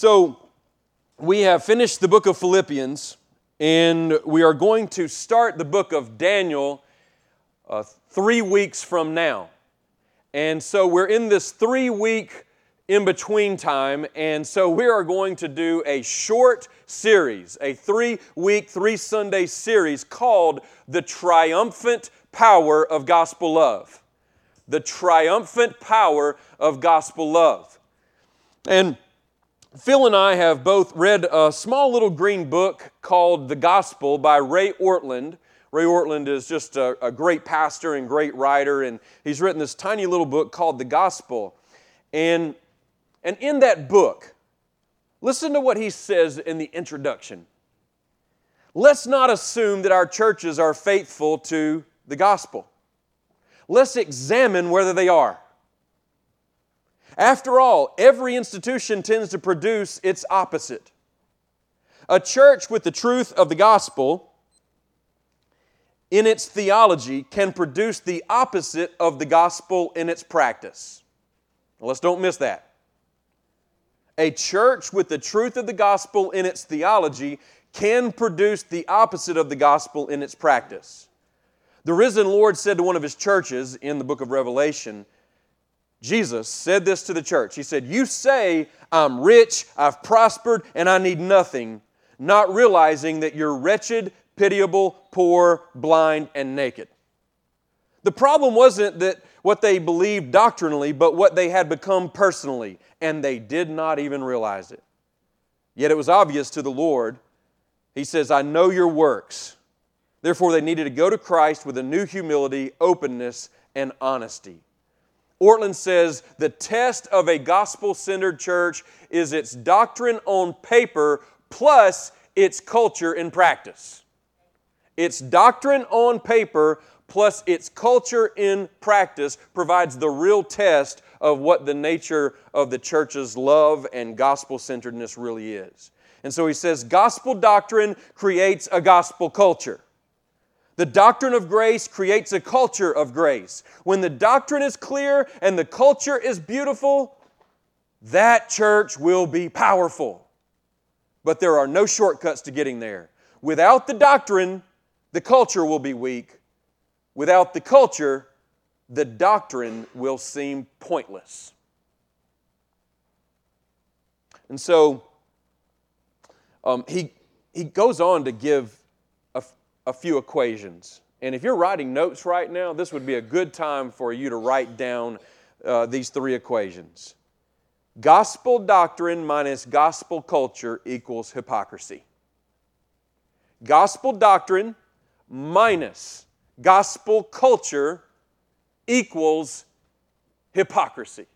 So, we have finished the book of Philippians, and we are going to start the book of Daniel uh, three weeks from now. And so, we're in this three week in between time, and so we are going to do a short series, a three week, three Sunday series called The Triumphant Power of Gospel Love. The Triumphant Power of Gospel Love. And Phil and I have both read a small little green book called The Gospel by Ray Ortlund. Ray Ortlund is just a, a, great pastor and great writer, and he's written this tiny little book called The Gospel. And, and in that book, listen to what he says in the introduction. Let's not assume that our churches are faithful to the gospel. Let's examine whether they are. After all, every institution tends to produce its opposite. A church with the truth of the gospel in its theology can produce the opposite of the gospel in its practice. let's don't miss that. A church with the truth of the gospel in its theology can produce the opposite of the gospel in its practice. The risen Lord said to one of his churches in the book of Revelation, Jesus said this to the church. He said, You say, I'm rich, I've prospered, and I need nothing, not realizing that you're wretched, pitiable, poor, blind, and naked. The problem wasn't that what they believed doctrinally, but what they had become personally, and they did not even realize it. Yet it was obvious to the Lord. He says, I know your works. Therefore, they needed to go to Christ with a new humility, openness, and honesty. Ortlund says the test of a gospel centered church is its doctrine on paper plus its culture in practice. Its doctrine on paper plus its culture in practice provides the real test of what the nature of the church's love and gospel centeredness really is. And so he says gospel doctrine creates a gospel culture. The doctrine of grace creates a culture of grace. When the doctrine is clear and the culture is beautiful, that church will be powerful. But there are no shortcuts to getting there. Without the doctrine, the culture will be weak. Without the culture, the doctrine will seem pointless. And so um, he, he goes on to give a few equations. And if you're writing notes right now, this would be a good time for you to write down uh, these three equations. Gospel doctrine minus gospel culture equals hypocrisy. Gospel doctrine minus gospel culture equals hypocrisy.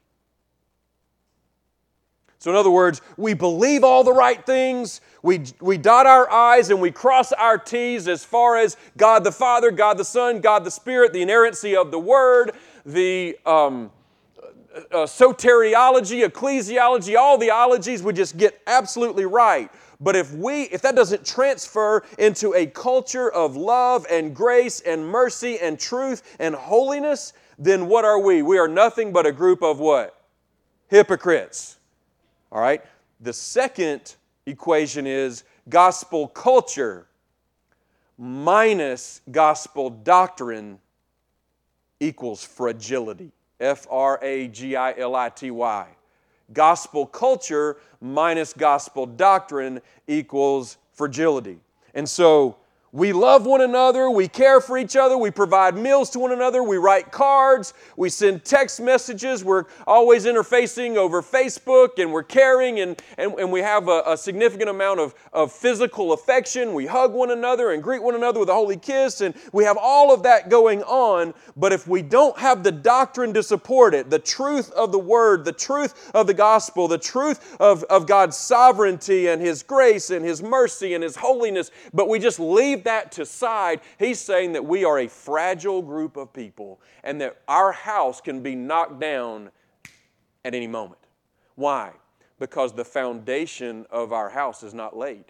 So, in other words, we believe all the right things, we, we dot our I's and we cross our T's as far as God the Father, God the Son, God the Spirit, the inerrancy of the Word, the um, uh, soteriology, ecclesiology, all the ologies we just get absolutely right. But if we, if that doesn't transfer into a culture of love and grace and mercy and truth and holiness, then what are we? We are nothing but a group of what? Hypocrites. All right? The second equation is gospel culture minus gospel doctrine equals fragility. F R A G I L I T Y. Gospel culture minus gospel doctrine equals fragility. And so we love one another, we care for each other, we provide meals to one another, we write cards, we send text messages, we're always interfacing over Facebook, and we're caring, and, and, and we have a, a, significant amount of, of physical affection. We hug one another and greet one another with a holy kiss, and we have all of that going on. But if we don't have the doctrine to support it, the truth of the Word, the truth of the gospel, the truth of, of God's sovereignty and His grace and His mercy and His holiness, but we just that to side, he's saying that we are a fragile group of people and that our house can be knocked down at any moment. Why? Because the foundation of our house is not laid.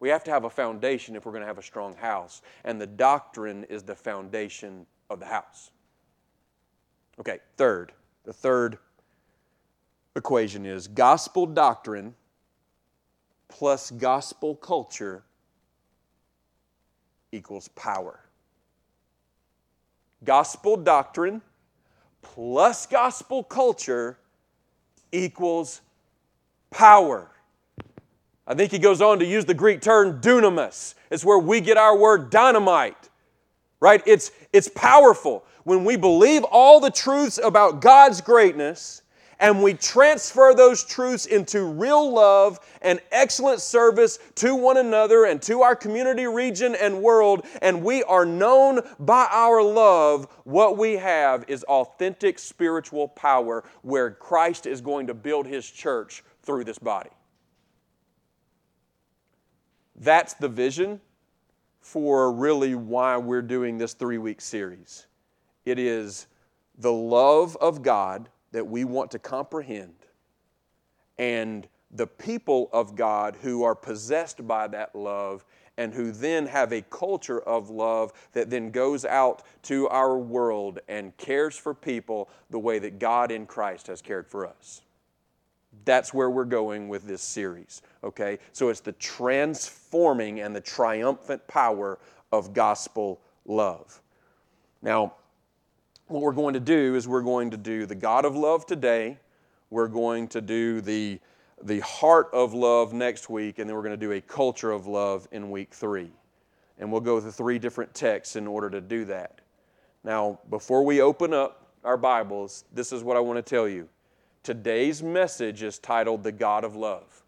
We have to have a foundation if we're going to have a strong house, and the doctrine is the foundation of the house. Okay, third. The third equation is gospel doctrine plus gospel culture equals power. Gospel doctrine plus gospel culture equals power. I think he goes on to use the Greek term dunamis. It's where we get our word dynamite, right? It's, it's powerful. When we believe all the truths about God's greatness, and we transfer those truths into real love and excellent service to one another and to our community, region, and world, and we are known by our love, what we have is authentic spiritual power where Christ is going to build His church through this body. That's the vision for really why we're doing this three week series. It is the love of God that we want to comprehend and the people of God who are possessed by that love and who then have a culture of love that then goes out to our world and cares for people the way that God in Christ has cared for us. That's where we're going with this series, okay? So it's the transforming and the triumphant power of gospel love. Now, what we're going to do is we're going to do the God of love today. We're going to do the, the heart of love next week, and then we're going to do a culture of love in week three. And we'll go through three different texts in order to do that. Now, before we open up our Bibles, this is what I want to tell you. Today's message is titled The God of Love.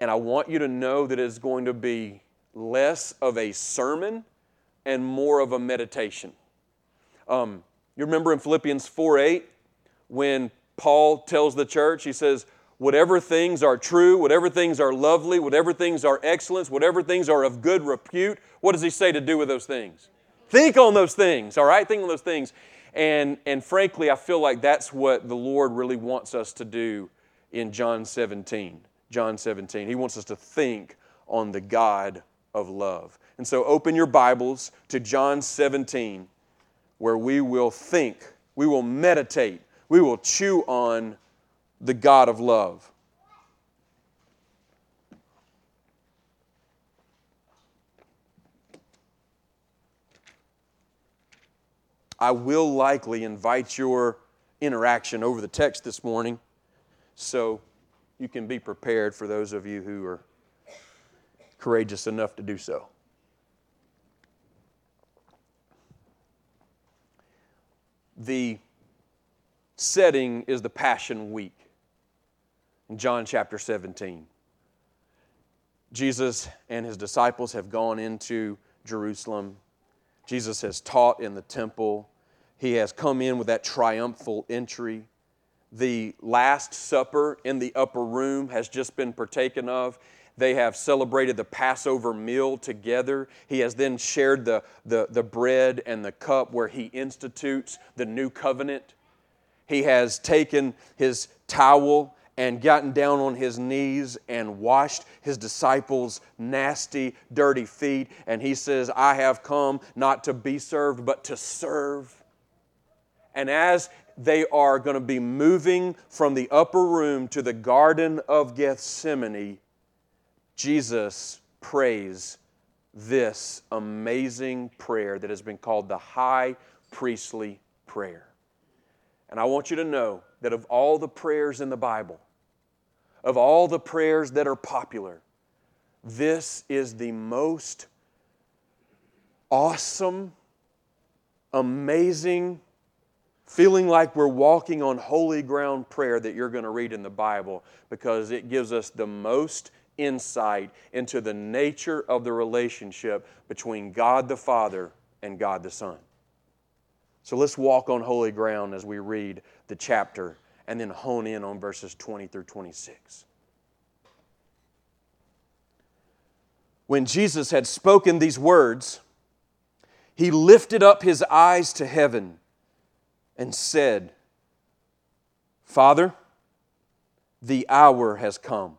And I want you to know that it's going to be less of a sermon and more of a meditation. Um, you remember in Philippians 4 8, when Paul tells the church, he says, Whatever things are true, whatever things are lovely, whatever things are excellence, whatever things are of good repute, what does he say to do with those things? Think on those things, all right? Think on those things. And, and frankly, I feel like that's what the Lord really wants us to do in John 17. John 17. He wants us to think on the God of love. And so open your Bibles to John 17 where we will think, we will meditate, we will chew on the God of love. I will likely invite your interaction over the text this morning, so you can be prepared for those of you who are courageous enough to do so. The setting is the Passion Week in John chapter 17. Jesus and his disciples have gone into Jerusalem. Jesus has taught in the temple. He has come in with that triumphal entry. The Last Supper in the upper room has just been partaken of. They have celebrated the Passover meal together. He has then shared the, the, the bread and the cup where he institutes the new covenant. He has taken his towel and gotten down on his knees and washed his disciples' nasty, dirty feet. And he says, I have come not to be served, but to serve. And as they are going to be moving from the upper room to the Garden of Gethsemane, Jesus prays this amazing prayer that has been called the high priestly prayer. And I want you to know that of all the prayers in the Bible, of all the prayers that are popular, this is the most awesome, amazing, feeling like we're walking on holy ground prayer that you're going to read in the Bible because it gives us the most insight into the nature of the relationship between God the Father and God the Son. So let's walk on holy ground as we read the chapter and then hone in on verses 20 through 26. When Jesus had spoken these words, he lifted up his eyes to heaven and said, Father, the hour has come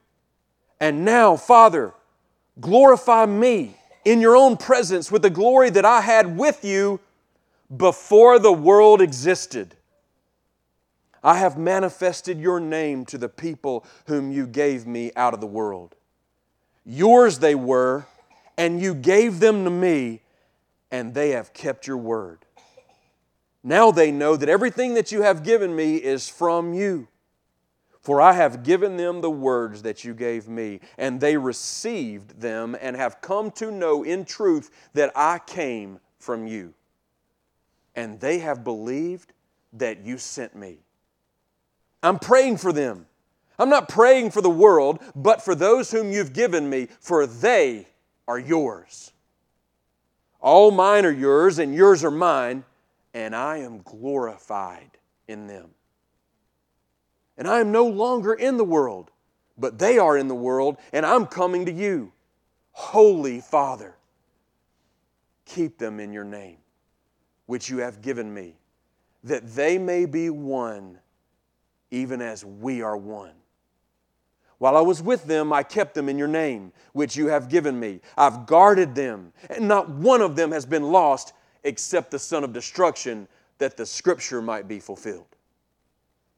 And now, Father, glorify me in your own presence with the glory that I had with you before the world existed. I have manifested your name to the people whom you gave me out of the world. Yours they were, and you gave them to me, and they have kept your word. Now they know that everything that you have given me is from you. For I have given them the words that you gave me, and they received them and have come to know in truth that I came from you. And they have believed that you sent me. I'm praying for them. I'm not praying for the world, but for those whom you've given me, for they are yours. All mine are yours, and yours are mine, and I am glorified in them. And I am no longer in the world, but they are in the world, and I'm coming to you. Holy Father, keep them in your name, which you have given me, that they may be one, even as we are one. While I was with them, I kept them in your name, which you have given me. I've guarded them, and not one of them has been lost except the son of destruction, that the scripture might be fulfilled.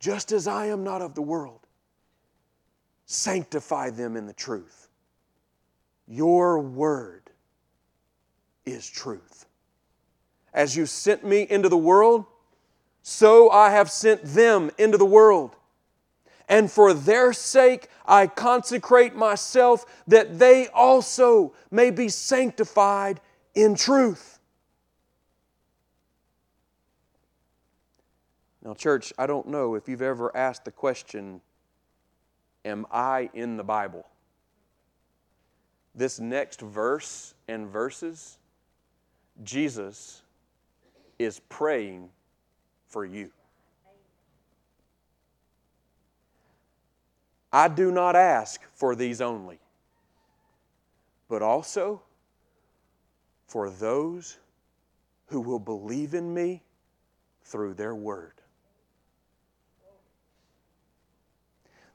just as I am not of the world. Sanctify them in the truth. Your word is truth. As you sent me into the world, so I have sent them into the world. And for their sake I consecrate myself, that they also may be sanctified in truth. Now, church, I don't know if you've ever asked the question, Am I in the Bible? This next verse and verses, Jesus is praying for you. I do not ask for these only, but also for those who will believe in me through their word.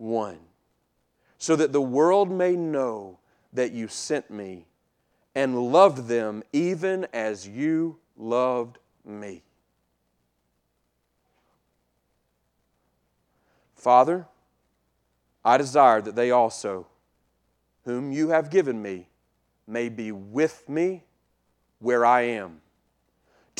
one. So that the world may know that you sent me and loved them even as you loved me. Father, I desire that they also, whom you have given me, may be with me where I am,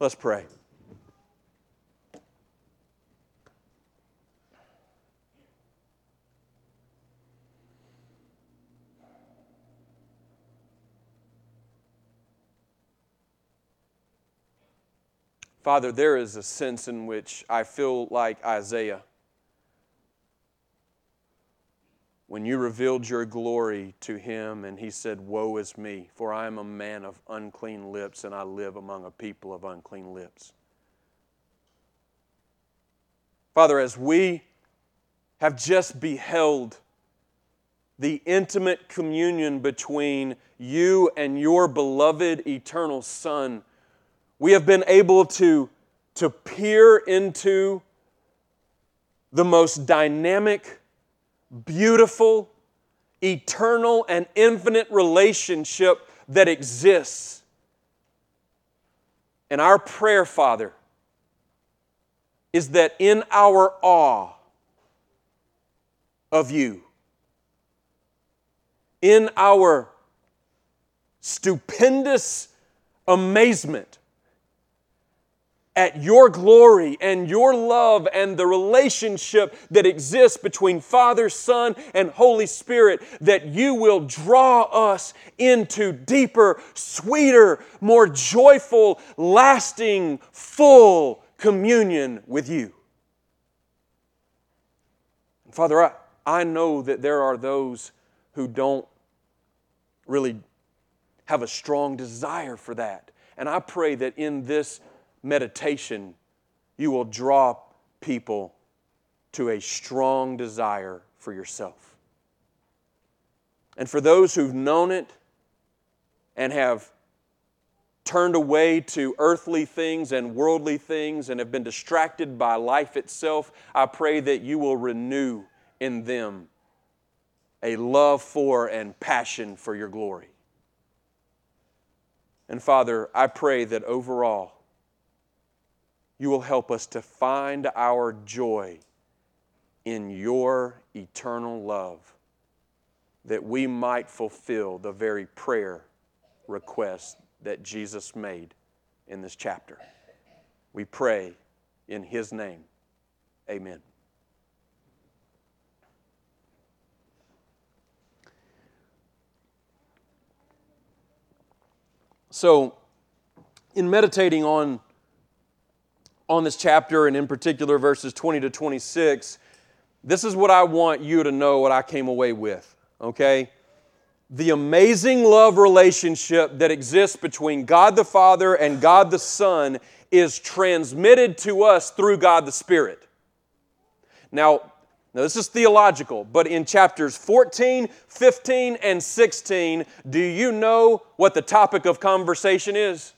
Let's pray. Father, there is a sense in which I feel like Isaiah when you revealed your glory to him, and he said, Woe is me, for I am a man of unclean lips, and I live among a people of unclean lips. Father, as we have just beheld the intimate communion between you and your beloved eternal Son, we have been able to, to peer into the most dynamic, beautiful, eternal, and infinite relationship that exists. And our prayer, Father, is that in our awe of you, in our stupendous amazement at your glory and your love and the relationship that exists between Father, Son, and Holy Spirit, that you will draw us into deeper, sweeter, more joyful, lasting, full communion with you. Father, I, I know that there are those who don't really have a strong desire for that. And I pray that in this meditation, you will draw people to a strong desire for yourself. And for those who've known it and have turned away to earthly things and worldly things and have been distracted by life itself, I pray that you will renew in them a love for and passion for your glory. And Father, I pray that overall, you will help us to find our joy in your eternal love, that we might fulfill the very prayer request that Jesus made in this chapter. We pray in His name. Amen. So, in meditating on, on this chapter, and in particular verses 20 to 26, this is what I want you to know what I came away with, okay? The amazing love relationship that exists between God the Father and God the Son is transmitted to us through God the Spirit. Now, now, this is theological, but in chapters 14, 15, and 16, do you know what the topic of conversation is?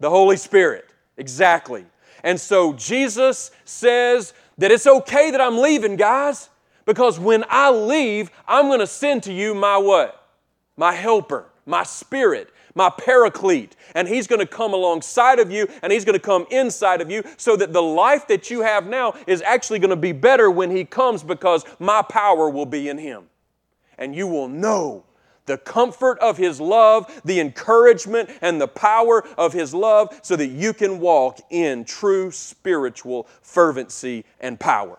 The Holy Spirit. Exactly. And so Jesus says that it's okay that I'm leaving, guys, because when I leave, I'm going to send to you my what? My helper, my spirit my paraclete. And He's going to come alongside of you and He's going to come inside of you so that the life that you have now is actually going to be better when He comes because my power will be in Him. And you will know the comfort of His love, the encouragement, and the power of His love so that you can walk in true spiritual fervency and power.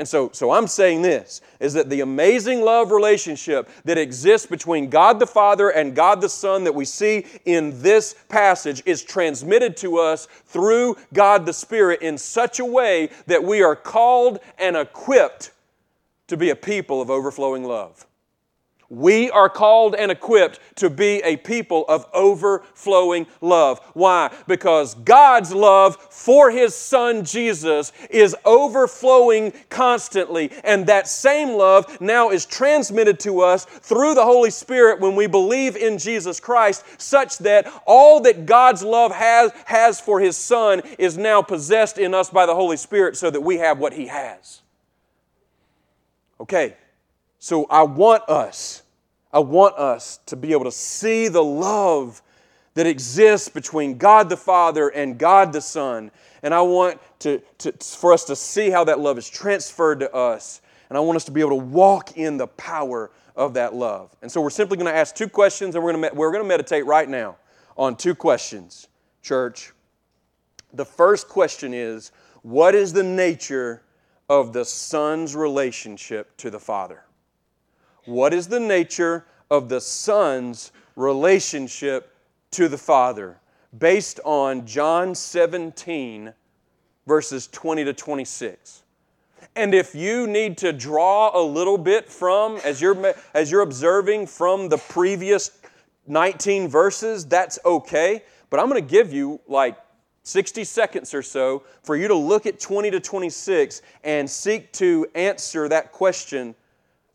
And so, so I'm saying this is that the amazing love relationship that exists between God the Father and God the Son that we see in this passage is transmitted to us through God the Spirit in such a way that we are called and equipped to be a people of overflowing love. We are called and equipped to be a people of overflowing love. Why? Because God's love for His Son Jesus is overflowing constantly, and that same love now is transmitted to us through the Holy Spirit when we believe in Jesus Christ, such that all that God's love has, has for His Son is now possessed in us by the Holy Spirit so that we have what He has. Okay. So I want us, I want us to be able to see the love that exists between God the Father and God the Son. And I want to, to, for us to see how that love is transferred to us. And I want us to be able to walk in the power of that love. And so we're simply going to ask two questions, and we're going to, we're going to meditate right now on two questions, church. The first question is What is the nature of the Son's relationship to the Father? What is the nature of the Son's relationship to the Father? Based on John 17, verses 20 to 26. And if you need to draw a little bit from, as you're, as you're observing from the previous 19 verses, that's okay. But I'm going to give you like 60 seconds or so for you to look at 20 to 26 and seek to answer that question,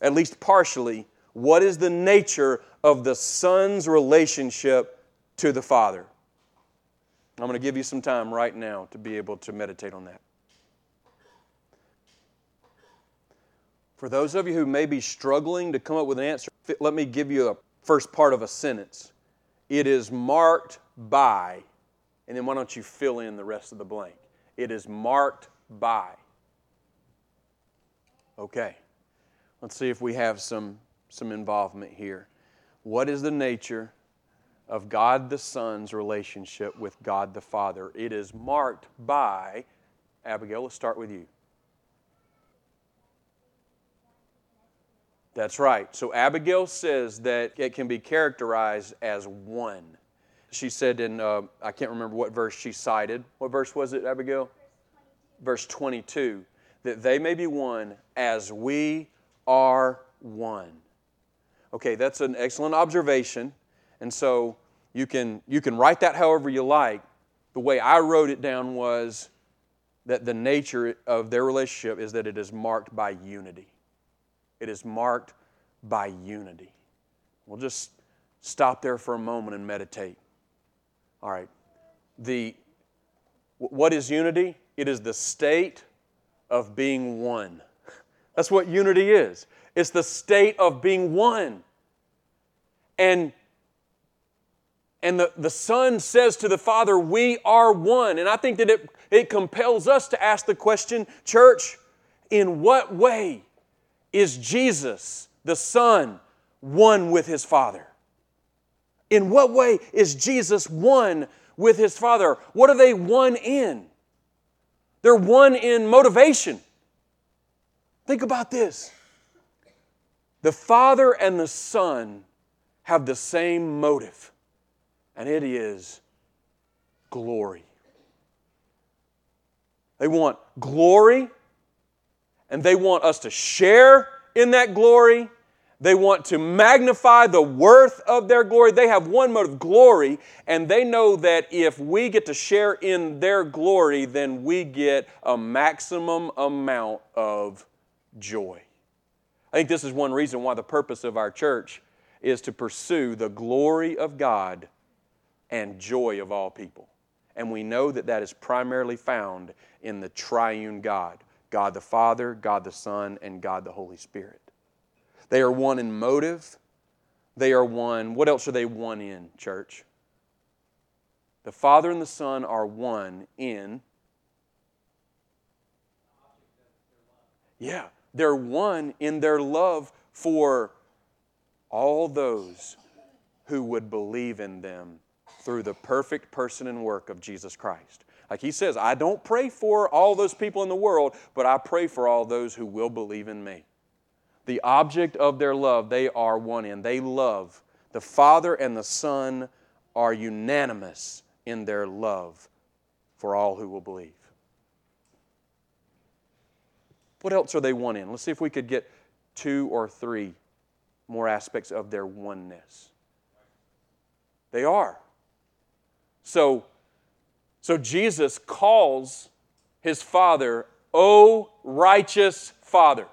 at least partially. What is the nature of the Son's relationship to the Father? I'm going to give you some time right now to be able to meditate on that. For those of you who may be struggling to come up with an answer, let me give you a first part of a sentence. It is marked by, and then why don't you fill in the rest of the blank? It is marked by. Okay, let's see if we have some, some involvement here. What is the nature of God the Son's relationship with God the Father? It is marked by, Abigail, let's start with you. That's right. So Abigail says that it can be characterized as one. She said in, uh, I can't remember what verse she cited. What verse was it, Abigail? Verse 22. That they may be one as we are one. Okay, that's an excellent observation. And so you can, you can write that however you like. The way I wrote it down was that the nature of their relationship is that it is marked by unity. It is marked by unity. We'll just stop there for a moment and meditate. All right. The, what is unity? It is the state of being one. That's what unity is. It's the state of being one. And, and the, the Son says to the Father, We are one. And I think that it, it compels us to ask the question, church, in what way is Jesus, the Son, one with his Father? In what way is Jesus one with his Father? What are they one in? They're one in motivation. Think about this. The Father and the Son have the same motive, and it is glory. They want glory and they want us to share in that glory. They want to magnify the worth of their glory. They have one motive, glory, and they know that if we get to share in their glory, then we get a maximum amount of joy. I think this is one reason why the purpose of our church is to pursue the glory of God and joy of all people. And we know that that is primarily found in the triune God God the Father, God the Son, and God the Holy Spirit. They are one in motive. They are one. What else are they one in, church? The Father and the Son are one in. Yeah, they're one in their love for all those who would believe in them through the perfect person and work of Jesus Christ. Like he says, I don't pray for all those people in the world, but I pray for all those who will believe in me. The object of their love, they are one in. They love. The Father and the Son are unanimous in their love for all who will believe. What else are they one in? Let's see if we could get two or three more aspects of their oneness. They are. So, so Jesus calls his Father, O righteous Father.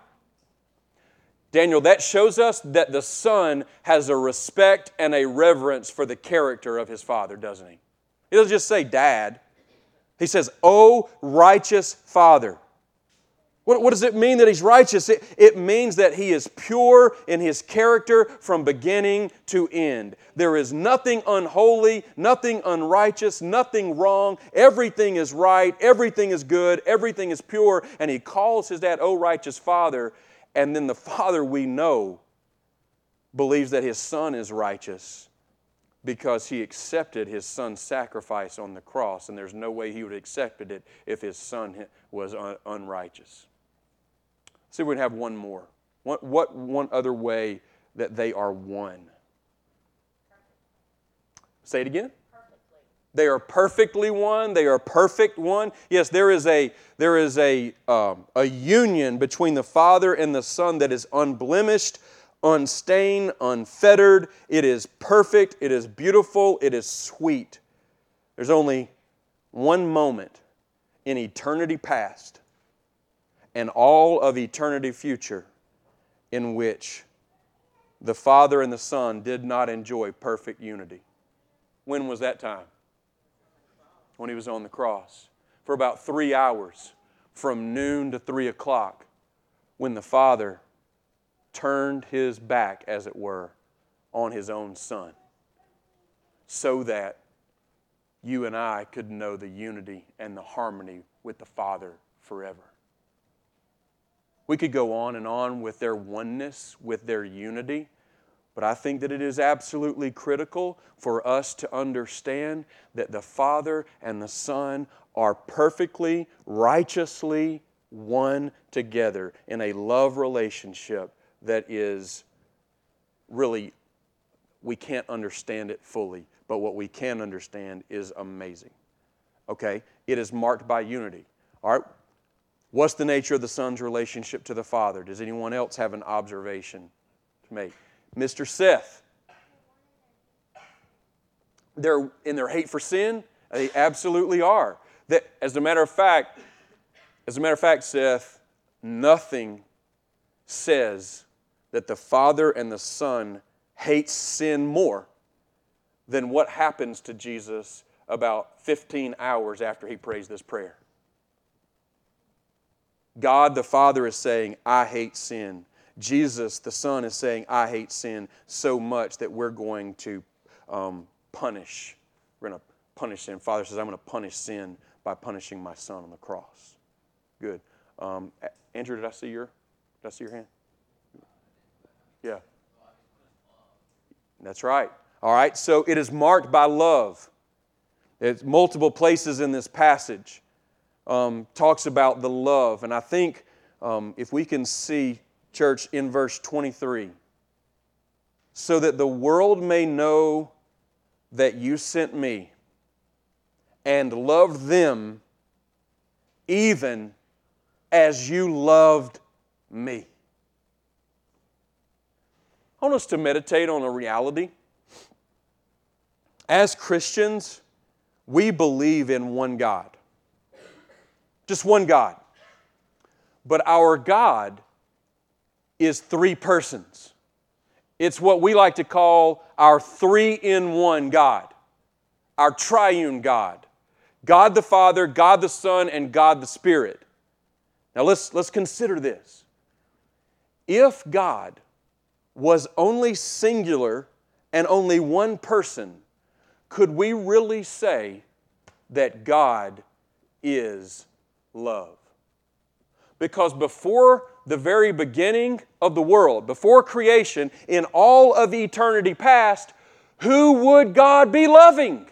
Daniel, that shows us that the Son has a respect and a reverence for the character of his Father, doesn't he? He doesn't just say dad, he says, O righteous Father. What, what, does it mean that he's righteous? It, it means that he is pure in his character from beginning to end. There is nothing unholy, nothing unrighteous, nothing wrong. Everything is right, everything is good, everything is pure. And he calls his dad, Oh, righteous Father. And then the Father we know believes that his Son is righteous because he accepted his Son's sacrifice on the cross. And there's no way he would have accepted it if his Son was un- unrighteous. See if we can have one more. What, what one other way that they are one? Say it again. Perfectly. They are perfectly one. They are perfect one. Yes, there is a there is a um, a union between the Father and the Son that is unblemished, unstained, unfettered. It is perfect. It is beautiful. It is sweet. There's only one moment in eternity past and all of eternity future in which the Father and the Son did not enjoy perfect unity. When was that time? when he was on the cross for about three hours from noon to three o'clock when the Father turned his back, as it were, on his own Son so that you and I could know the unity and the harmony with the Father forever. We could go on and on with their oneness, with their unity. But I think that it is absolutely critical for us to understand that the Father and the Son are perfectly, righteously one together in a love relationship that is really, we can't understand it fully, but what we can understand is amazing. Okay? It is marked by unity. All right? What's the nature of the Son's relationship to the Father? Does anyone else have an observation to make? Mr. Seth. They're in their hate for sin, they absolutely are. That, as a matter of fact, as a matter of fact, Seth, nothing says that the Father and the Son hates sin more than what happens to Jesus about 15 hours after he prays this prayer. God the Father is saying, I hate sin. Jesus, the Son, is saying, I hate sin so much that we're going to um, punish. We're going to punish sin. Father says, I'm going to punish sin by punishing my Son on the cross. Good. Um, Andrew, did I see your, did I see your hand? Yeah. That's right. All right, so it is marked by love. It's multiple places in this passage um, talks about the love, and I think um, if we can see church, in verse 23. So that the world may know that you sent me and loved them even as you loved me. I want us to meditate on a reality. As Christians, we believe in one God, just one God. But our God is three persons. It's what we like to call our three in one God, our triune God God the Father, God the Son, and God the Spirit. Now let's, let's consider this. If God was only singular and only one person, could we really say that God is love? Because before the very beginning of the world, before creation, in all of eternity past, who would God be loving?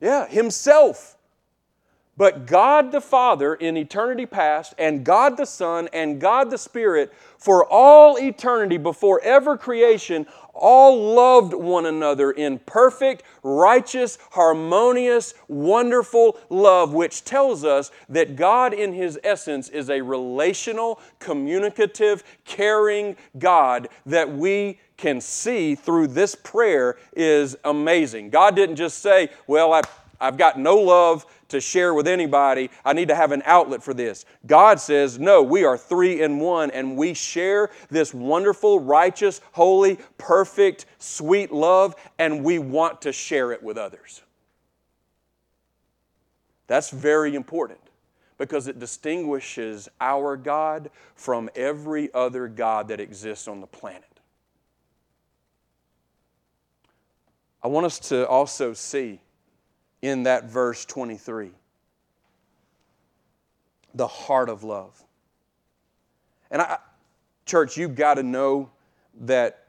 Yeah, Himself. But God the Father in eternity past, and God the Son, and God the Spirit, for all eternity before ever creation, all loved one another in perfect, righteous, harmonious, wonderful love, which tells us that God, in His essence, is a relational, communicative, caring God that we can see through this prayer is amazing. God didn't just say, Well, I, I've got no love to share with anybody. I need to have an outlet for this. God says, no, we are three in one, and we share this wonderful, righteous, holy, perfect, sweet love, and we want to share it with others. That's very important because it distinguishes our God from every other God that exists on the planet. I want us to also see in that verse 23 the heart of love. And I, church, you've got to know that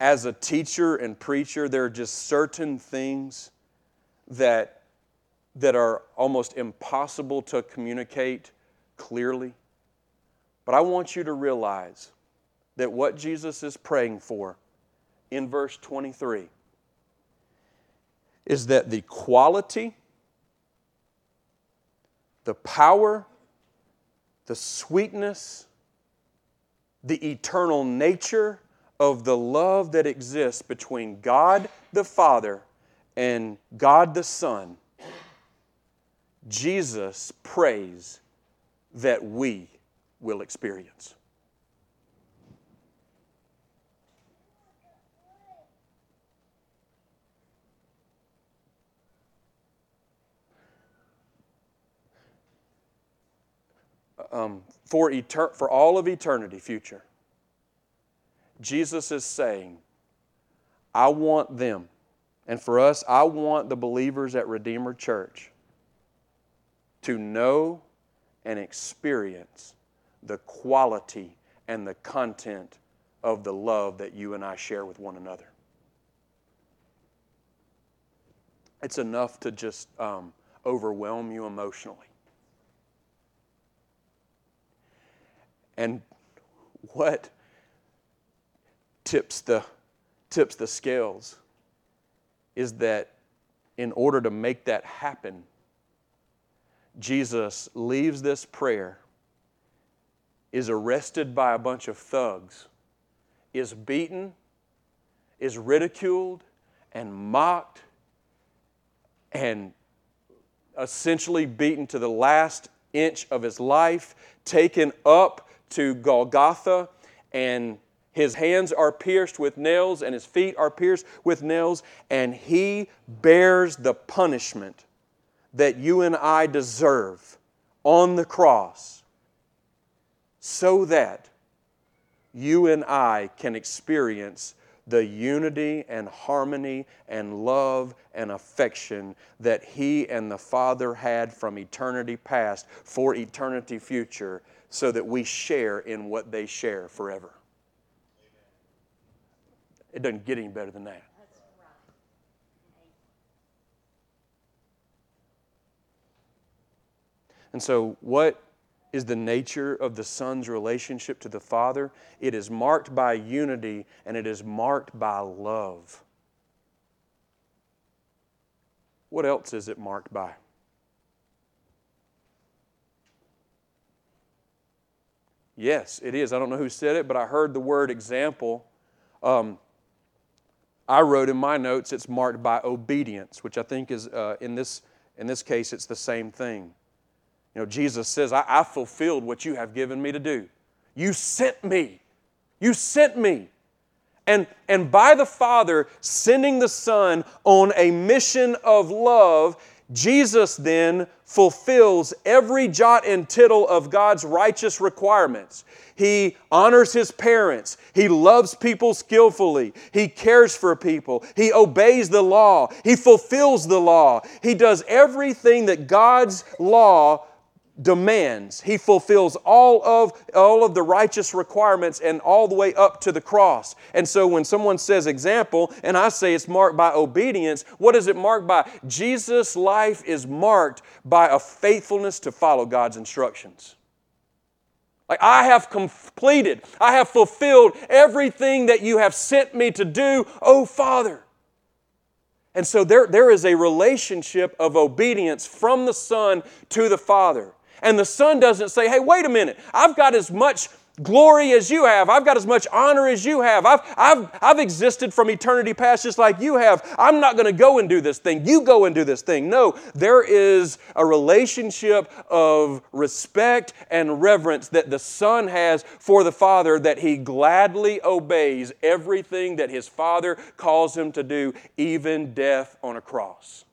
as a teacher and preacher, there are just certain things that, that are almost impossible to communicate clearly. But I want you to realize that what Jesus is praying for in verse 23 is that the quality, the power, the sweetness, the eternal nature of the love that exists between God the Father and God the Son, Jesus prays that we will experience. Um, for, etern- for all of eternity future, Jesus is saying, I want them, and for us, I want the believers at Redeemer Church to know and experience the quality and the content of the love that you and I share with one another. It's enough to just um, overwhelm you emotionally. And what tips the, tips the scales is that in order to make that happen, Jesus leaves this prayer, is arrested by a bunch of thugs, is beaten, is ridiculed, and mocked, and essentially beaten to the last inch of his life, taken up to Golgotha, and his hands are pierced with nails, and his feet are pierced with nails, and he bears the punishment that you and I deserve on the cross so that you and I can experience the unity and harmony and love and affection that He and the Father had from eternity past for eternity future so that we share in what they share forever. It doesn't get any better than that. And so, what is the nature of the Son's relationship to the Father? It is marked by unity and it is marked by love. What else is it marked by? Yes, it is. I don't know who said it, but I heard the word example. Um, I wrote in my notes it's marked by obedience, which I think is, uh, in, this, in this case, it's the same thing. You know, Jesus says, I, I fulfilled what you have given me to do. You sent me. You sent me. And, and by the Father sending the Son on a mission of love, Jesus then fulfills every jot and tittle of God's righteous requirements. He honors his parents. He loves people skillfully. He cares for people. He obeys the law. He fulfills the law. He does everything that God's law demands. He fulfills all of, all of the righteous requirements and all the way up to the cross. And so when someone says example, and I say it's marked by obedience, what is it marked by? Jesus' life is marked by a faithfulness to follow God's instructions. Like, I have completed, I have fulfilled everything that you have sent me to do, oh Father. And so there, there is a relationship of obedience from the Son to the Father. And the Son doesn't say, hey, wait a minute, I've got as much glory as you have. I've got as much honor as you have. I've, I've, I've existed from eternity past just like you have. I'm not going to go and do this thing. You go and do this thing. No, there is a relationship of respect and reverence that the Son has for the Father that he gladly obeys everything that his Father calls him to do, even death on a cross.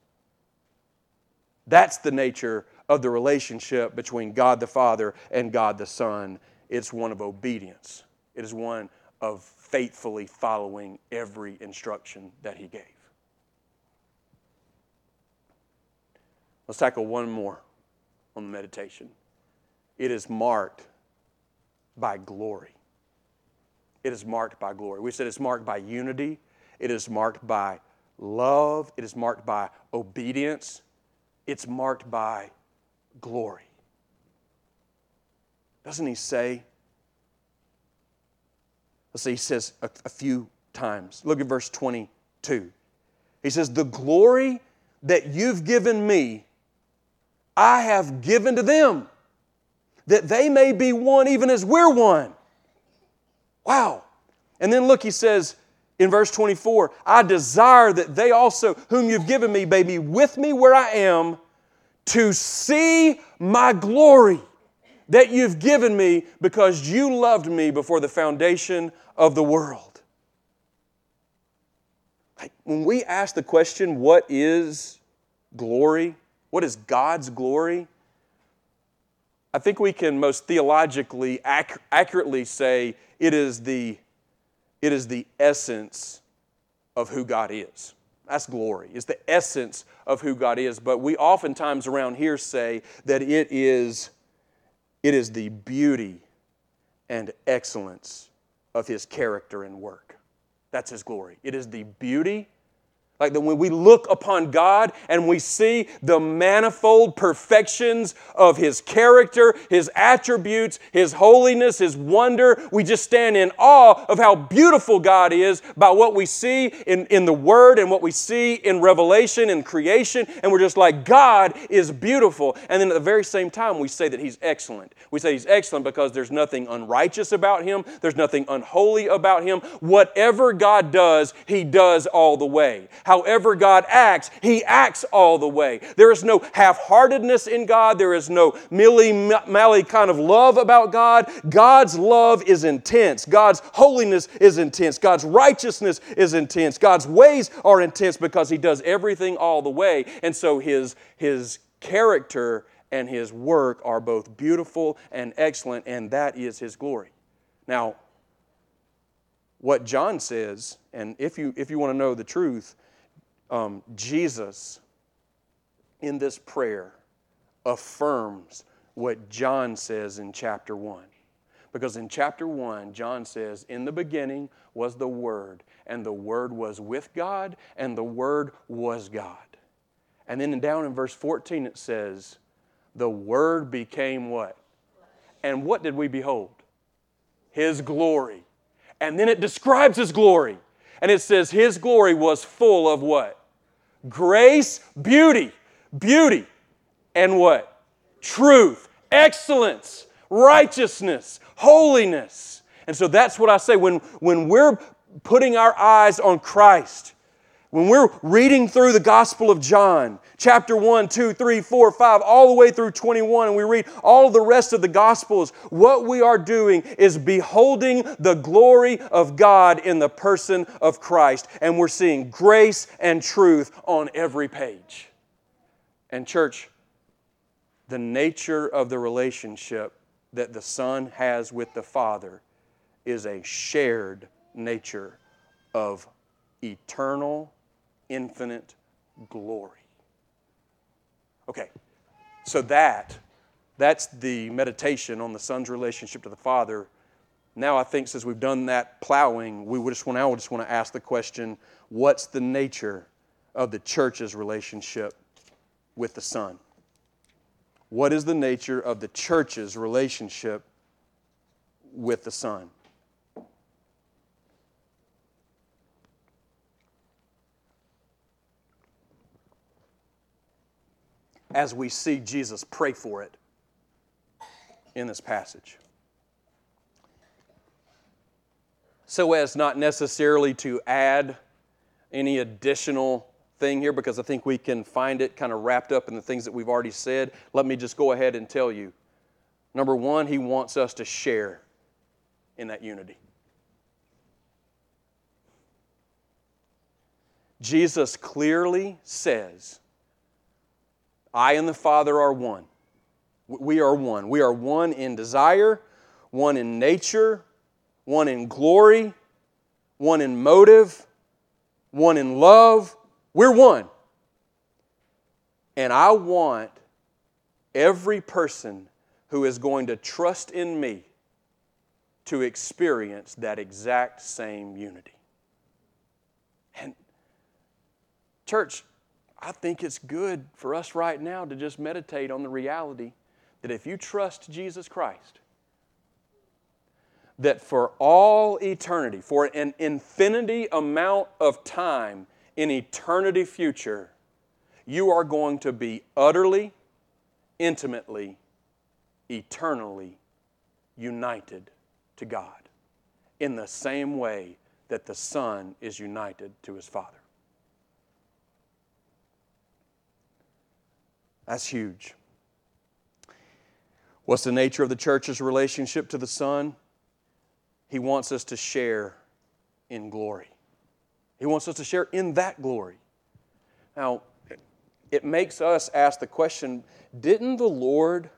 That's the nature of the relationship between God the Father and God the Son. It's one of obedience, it is one of faithfully following every instruction that He gave. Let's tackle one more on the meditation. It is marked by glory. It is marked by glory. We said it's marked by unity, it is marked by love, it is marked by obedience, it's marked by glory. Doesn't he say? Let's see, he says a, a few times. Look at verse 22. He says, The glory that you've given me, I have given to them, that they may be one even as we're one. Wow. And then look, he says in verse 24, I desire that they also, whom you've given me, may be with me where I am to see my glory that you've given me because you loved me before the foundation of the world. When we ask the question, what is glory? What is God's glory? I think we can most theologically ac- accurately say it is, the, it is the essence of who God is. That's glory. It's the essence of who God is. But we oftentimes around here say that it is, it is the beauty and excellence of His character and work. That's His glory. It is the beauty like that when we look upon God and we see the manifold perfections of His character, His attributes, His holiness, His wonder, we just stand in awe of how beautiful God is by what we see in, in the Word and what we see in Revelation and creation. And we're just like, God is beautiful. And then at the very same time, we say that He's excellent. We say He's excellent because there's nothing unrighteous about Him, there's nothing unholy about Him. Whatever God does, He does all the way however God acts, He acts all the way. There is no half heartedness in God, there is no milly mally kind of love about God. God's love is intense, God's holiness is intense, God's righteousness is intense, God's ways are intense because He does everything all the way. And so His, his character and His work are both beautiful and excellent, and that is His glory. Now, what John says, and if you, if you want to know the truth, um, Jesus in this prayer affirms what John says in chapter 1. Because in chapter 1, John says, In the beginning was the Word, and the Word was with God, and the Word was God. And then down in verse 14, it says, The Word became what? And what did we behold? His glory. And then it describes His glory. And it says, His glory was full of what? Grace, beauty, beauty, and what? Truth, excellence, righteousness, holiness. And so that's what I say when, when we're putting our eyes on Christ, when we're reading through the Gospel of John, chapter 1, 2, 3, 4, 5, all the way through 21, and we read all the rest of the Gospels, what we are doing is beholding the glory of God in the person of Christ. And we're seeing grace and truth on every page. And, church, the nature of the relationship that the Son has with the Father is a shared nature of eternal infinite glory. Okay, so that, that's the meditation on the Son's relationship to the Father. Now, I think since we've done that plowing, we would just want, I would just want to ask the question what's the nature of the church's relationship with the Son? What is the nature of the church's relationship with the Son? As we see Jesus pray for it in this passage. So, as not necessarily to add any additional thing here, because I think we can find it kind of wrapped up in the things that we've already said, let me just go ahead and tell you. Number one, he wants us to share in that unity. Jesus clearly says I and the Father are one. We are one. We are one in desire, one in nature, one in glory, one in motive, one in love. We're one. And I want every person who is going to trust in me to experience that exact same unity. And, church, I think it's good for us right now to just meditate on the reality that if you trust Jesus Christ, that for all eternity, for an infinity amount of time in eternity future, you are going to be utterly, intimately, eternally united to God in the same way that the Son is united to his Father. That's huge. What's the nature of the church's relationship to the Son? He wants us to share in glory. He wants us to share in that glory. Now, it makes us ask the question didn't the Lord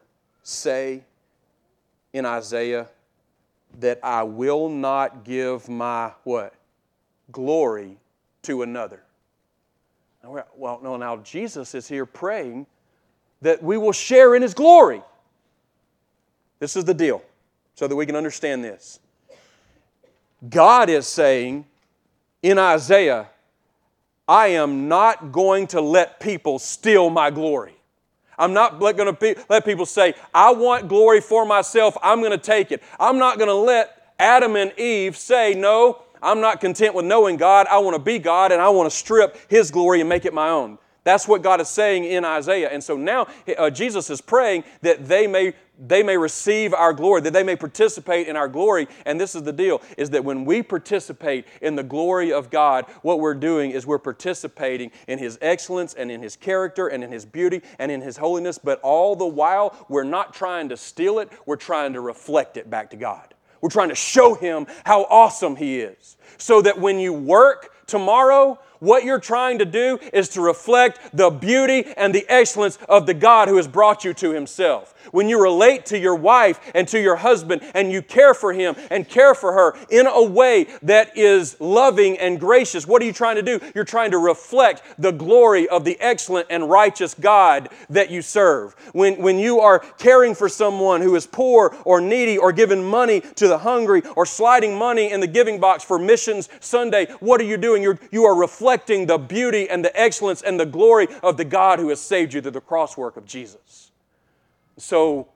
say in Isaiah that I will not give my what? Glory to another. Well, no, now Jesus is here praying that we will share in his glory. This is the deal, so that we can understand this. God is saying in Isaiah, I am not going to let people steal my glory. I'm not going to let people say, I want glory for myself, I'm going to take it. I'm not going to let Adam and Eve say, No, I'm not content with knowing God. I want to be God and I want to strip His glory and make it my own. That's what God is saying in Isaiah. And so now uh, Jesus is praying that they may, they may receive our glory, that they may participate in our glory. And this is the deal, is that when we participate in the glory of God, what we're doing is we're participating in His excellence and in His character and in His beauty and in His holiness. But all the while, we're not trying to steal it, we're trying to reflect it back to God. We're trying to show Him how awesome He is. So that when you work tomorrow, what you're trying to do is to reflect the beauty and the excellence of the God who has brought you to Himself. When you relate to your wife and to your husband and you care for him and care for her in a way that is loving and gracious, what are you trying to do? You're trying to reflect the glory of the excellent and righteous God that you serve. When, when you are caring for someone who is poor or needy or giving money to the hungry or sliding money in the giving box for Missions Sunday, what are you doing? You're, you are reflecting the beauty and the excellence and the glory of the God who has saved you through the cross work of Jesus. So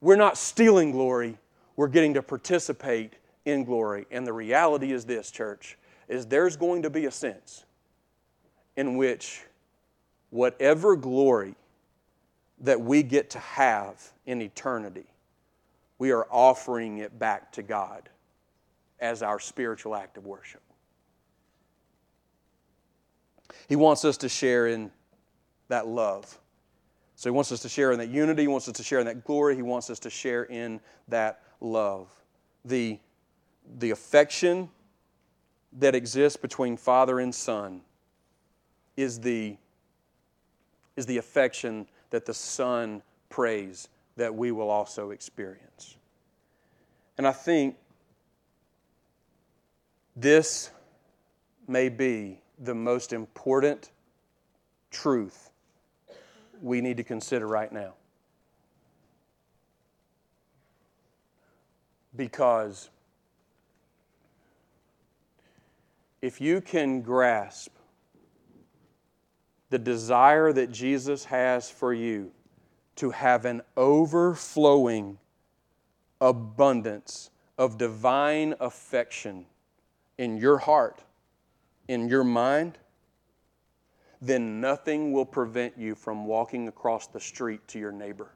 we're not stealing glory, we're getting to participate in glory. And the reality is this, church, is there's going to be a sense in which whatever glory that we get to have in eternity, we are offering it back to God as our spiritual act of worship. He wants us to share in that love. So he wants us to share in that unity, he wants us to share in that glory, he wants us to share in that love. The, the affection that exists between father and son is the, is the affection that the son prays that we will also experience. And I think this may be the most important truth we need to consider right now. Because if you can grasp the desire that Jesus has for you to have an overflowing abundance of divine affection in your heart, in your mind, then nothing will prevent you from walking across the street to your neighbor.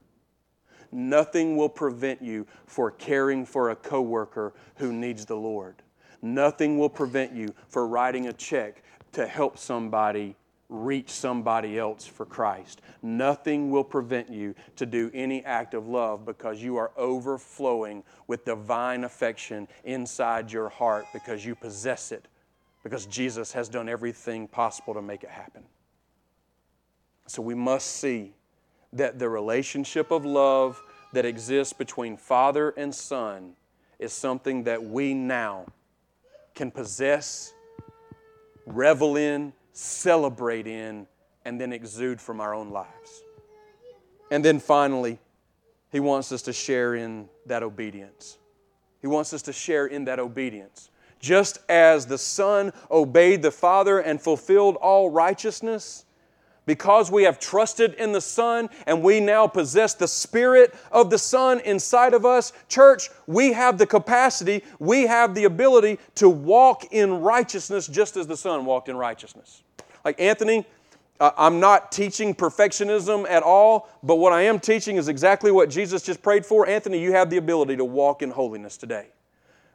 Nothing will prevent you for caring for a coworker who needs the Lord. Nothing will prevent you for writing a check to help somebody reach somebody else for Christ. Nothing will prevent you to do any act of love because you are overflowing with divine affection inside your heart because you possess it because Jesus has done everything possible to make it happen. So we must see that the relationship of love that exists between father and son is something that we now can possess, revel in, celebrate in, and then exude from our own lives. And then finally, he wants us to share in that obedience. He wants us to share in that obedience. Just as the Son obeyed the Father and fulfilled all righteousness, because we have trusted in the Son and we now possess the Spirit of the Son inside of us, church, we have the capacity, we have the ability to walk in righteousness just as the Son walked in righteousness. Like Anthony, uh, I'm not teaching perfectionism at all, but what I am teaching is exactly what Jesus just prayed for. Anthony, you have the ability to walk in holiness today.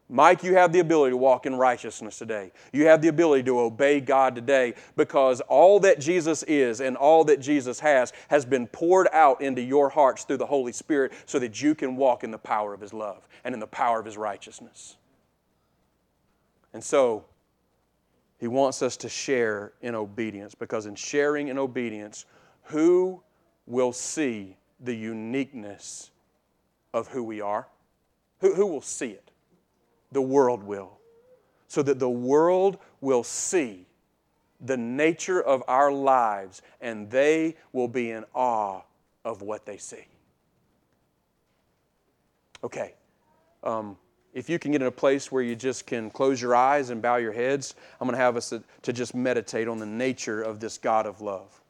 Mike, you have the ability to walk in righteousness today. You have the ability to obey God today because all that Jesus is and all that Jesus has has been poured out into your hearts through the Holy Spirit so that you can walk in the power of His love and in the power of His righteousness. And so, He wants us to share in obedience because in sharing in obedience, who will see the uniqueness of who we are? Who, who will see it? The world will, so that the world will see the nature of our lives and they will be in awe of what they see. Okay. Um, if you can get in a place where you just can close your eyes and bow your heads, I'm going to have us to, to just meditate on the nature of this God of love.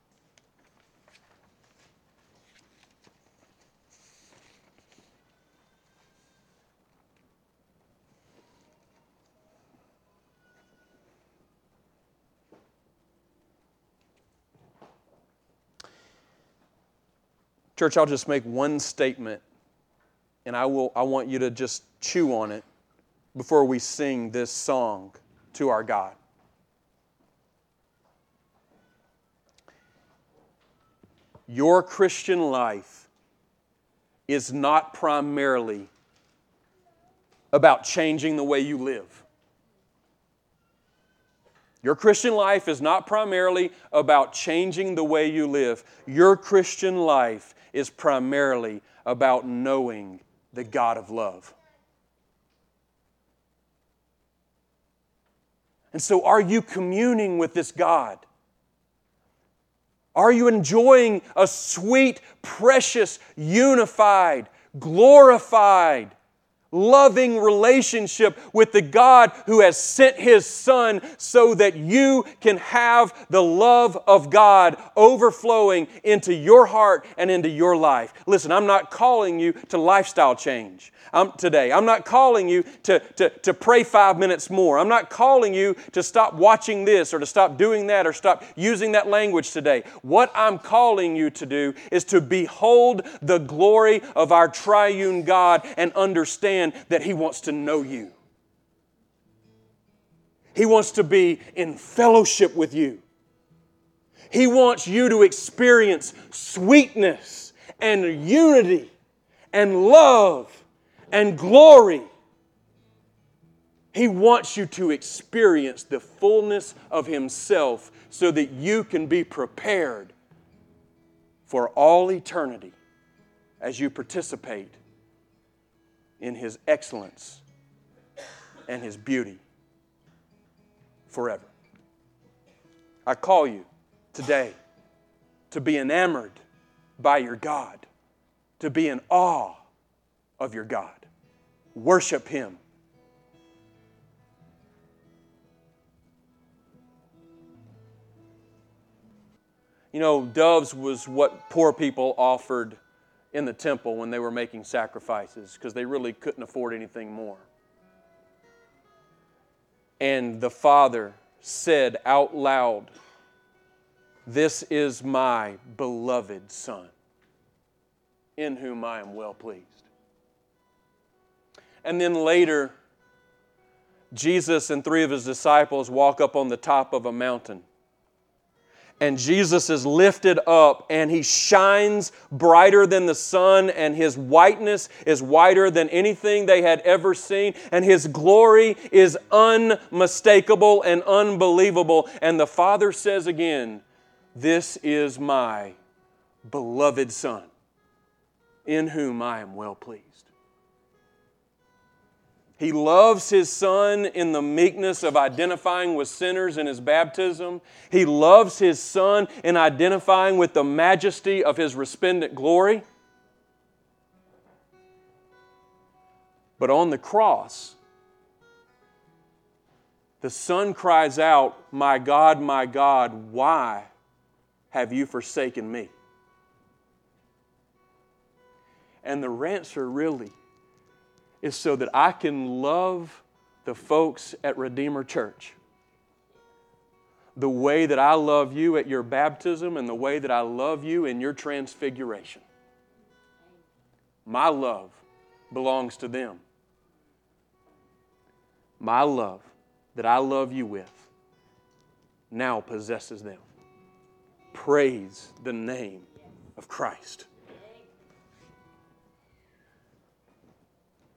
Church, I'll just make one statement, and I, will, I want you to just chew on it before we sing this song to our God. Your Christian life is not primarily about changing the way you live. Your Christian life is not primarily about changing the way you live. Your Christian life is primarily about knowing the God of love. And so, are you communing with this God? Are you enjoying a sweet, precious, unified, glorified, loving relationship with the God who has sent His Son so that you can have the love of God overflowing into your heart and into your life. Listen, I'm not calling you to lifestyle change um, today. I'm not calling you to, to, to pray five minutes more. I'm not calling you to stop watching this or to stop doing that or stop using that language today. What I'm calling you to do is to behold the glory of our triune God and understand that He wants to know you. He wants to be in fellowship with you. He wants you to experience sweetness and unity and love and glory. He wants you to experience the fullness of Himself so that you can be prepared for all eternity as you participate in His excellence and His beauty forever. I call you today to be enamored by your God, to be in awe of your God. Worship Him. You know, doves was what poor people offered in the temple when they were making sacrifices because they really couldn't afford anything more. And the Father said out loud, This is my beloved Son, in whom I am well pleased. And then later, Jesus and three of his disciples walk up on the top of a mountain. And Jesus is lifted up and he shines brighter than the sun, and his whiteness is whiter than anything they had ever seen, and his glory is unmistakable and unbelievable. And the Father says again, This is my beloved Son, in whom I am well pleased. He loves his son in the meekness of identifying with sinners in his baptism. He loves his son in identifying with the majesty of his resplendent glory. But on the cross, the son cries out, My God, my God, why have you forsaken me? And the answer really is so that I can love the folks at Redeemer Church the way that I love you at your baptism and the way that I love you in your transfiguration. My love belongs to them. My love that I love you with now possesses them. Praise the name of Christ.